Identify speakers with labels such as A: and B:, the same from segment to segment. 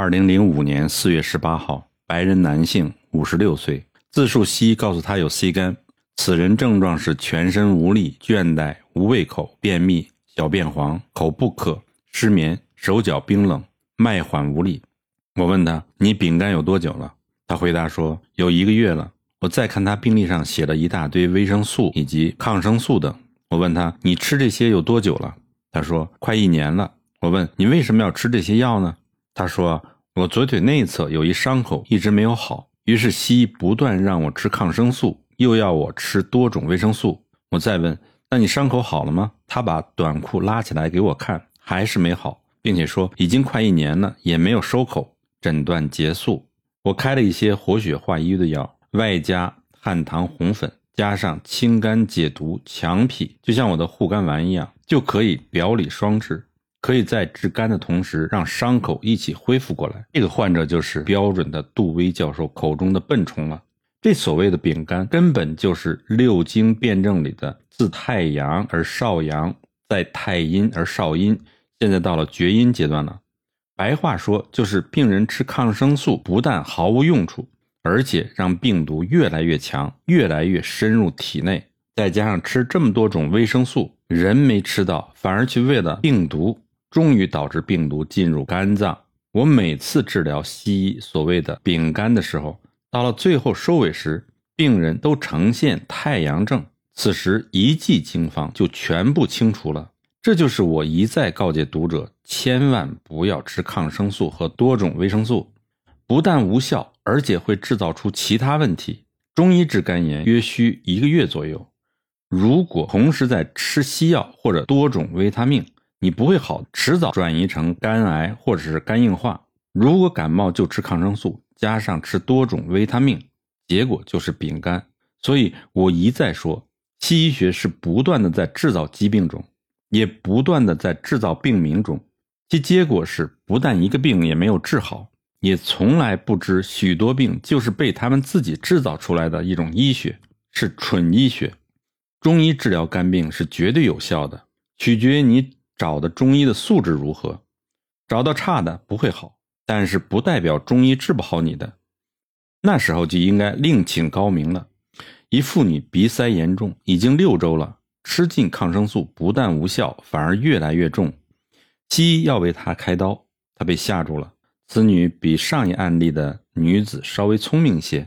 A: 二零零五年四月十八号，白人男性，五十六岁，自述西告诉他有 C 肝。此人症状是全身无力、倦怠、无胃口、便秘、小便黄、口不渴、失眠、手脚冰冷、脉缓无力。我问他：“你丙肝有多久了？”他回答说：“有一个月了。”我再看他病历上写了一大堆维生素以及抗生素等。我问他：“你吃这些有多久了？”他说：“快一年了。”我问：“你为什么要吃这些药呢？”他说：“我左腿内侧有一伤口，一直没有好。于是西医不断让我吃抗生素，又要我吃多种维生素。我再问：那你伤口好了吗？他把短裤拉起来给我看，还是没好，并且说已经快一年了，也没有收口。诊断结束，我开了一些活血化瘀的药，外加汉唐红粉，加上清肝解毒、强脾，就像我的护肝丸一样，就可以表里双治。可以在治肝的同时，让伤口一起恢复过来。这个患者就是标准的杜威教授口中的笨虫了。这所谓的丙肝，根本就是六经辩证里的自太阳而少阳，在太阴而少阴，现在到了厥阴阶段了。白话说，就是病人吃抗生素不但毫无用处，而且让病毒越来越强，越来越深入体内。再加上吃这么多种维生素，人没吃到，反而去喂了病毒。终于导致病毒进入肝脏。我每次治疗西医所谓的丙肝的时候，到了最后收尾时，病人都呈现太阳症。此时一剂经方就全部清除了。这就是我一再告诫读者，千万不要吃抗生素和多种维生素，不但无效，而且会制造出其他问题。中医治肝炎约需一个月左右，如果同时在吃西药或者多种维他命。你不会好，迟早转移成肝癌或者是肝硬化。如果感冒就吃抗生素，加上吃多种维他命，结果就是丙肝。所以我一再说，西医学是不断的在制造疾病中，也不断的在制造病名中，其结果是不但一个病也没有治好，也从来不知许多病就是被他们自己制造出来的一种医学，是蠢医学。中医治疗肝病是绝对有效的，取决于你。找的中医的素质如何？找到差的不会好，但是不代表中医治不好你的。那时候就应该另请高明了。一妇女鼻塞严重，已经六周了，吃尽抗生素不但无效，反而越来越重。西医要为她开刀，她被吓住了。此女比上一案例的女子稍微聪明些，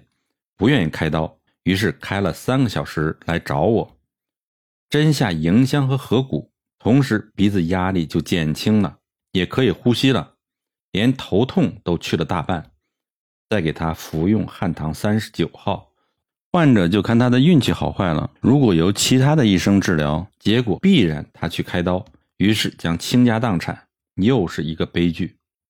A: 不愿意开刀，于是开了三个小时来找我，针下迎香和合谷。同时，鼻子压力就减轻了，也可以呼吸了，连头痛都去了大半。再给他服用汉唐三十九号，患者就看他的运气好坏了。如果由其他的医生治疗，结果必然他去开刀，于是将倾家荡产，又是一个悲剧。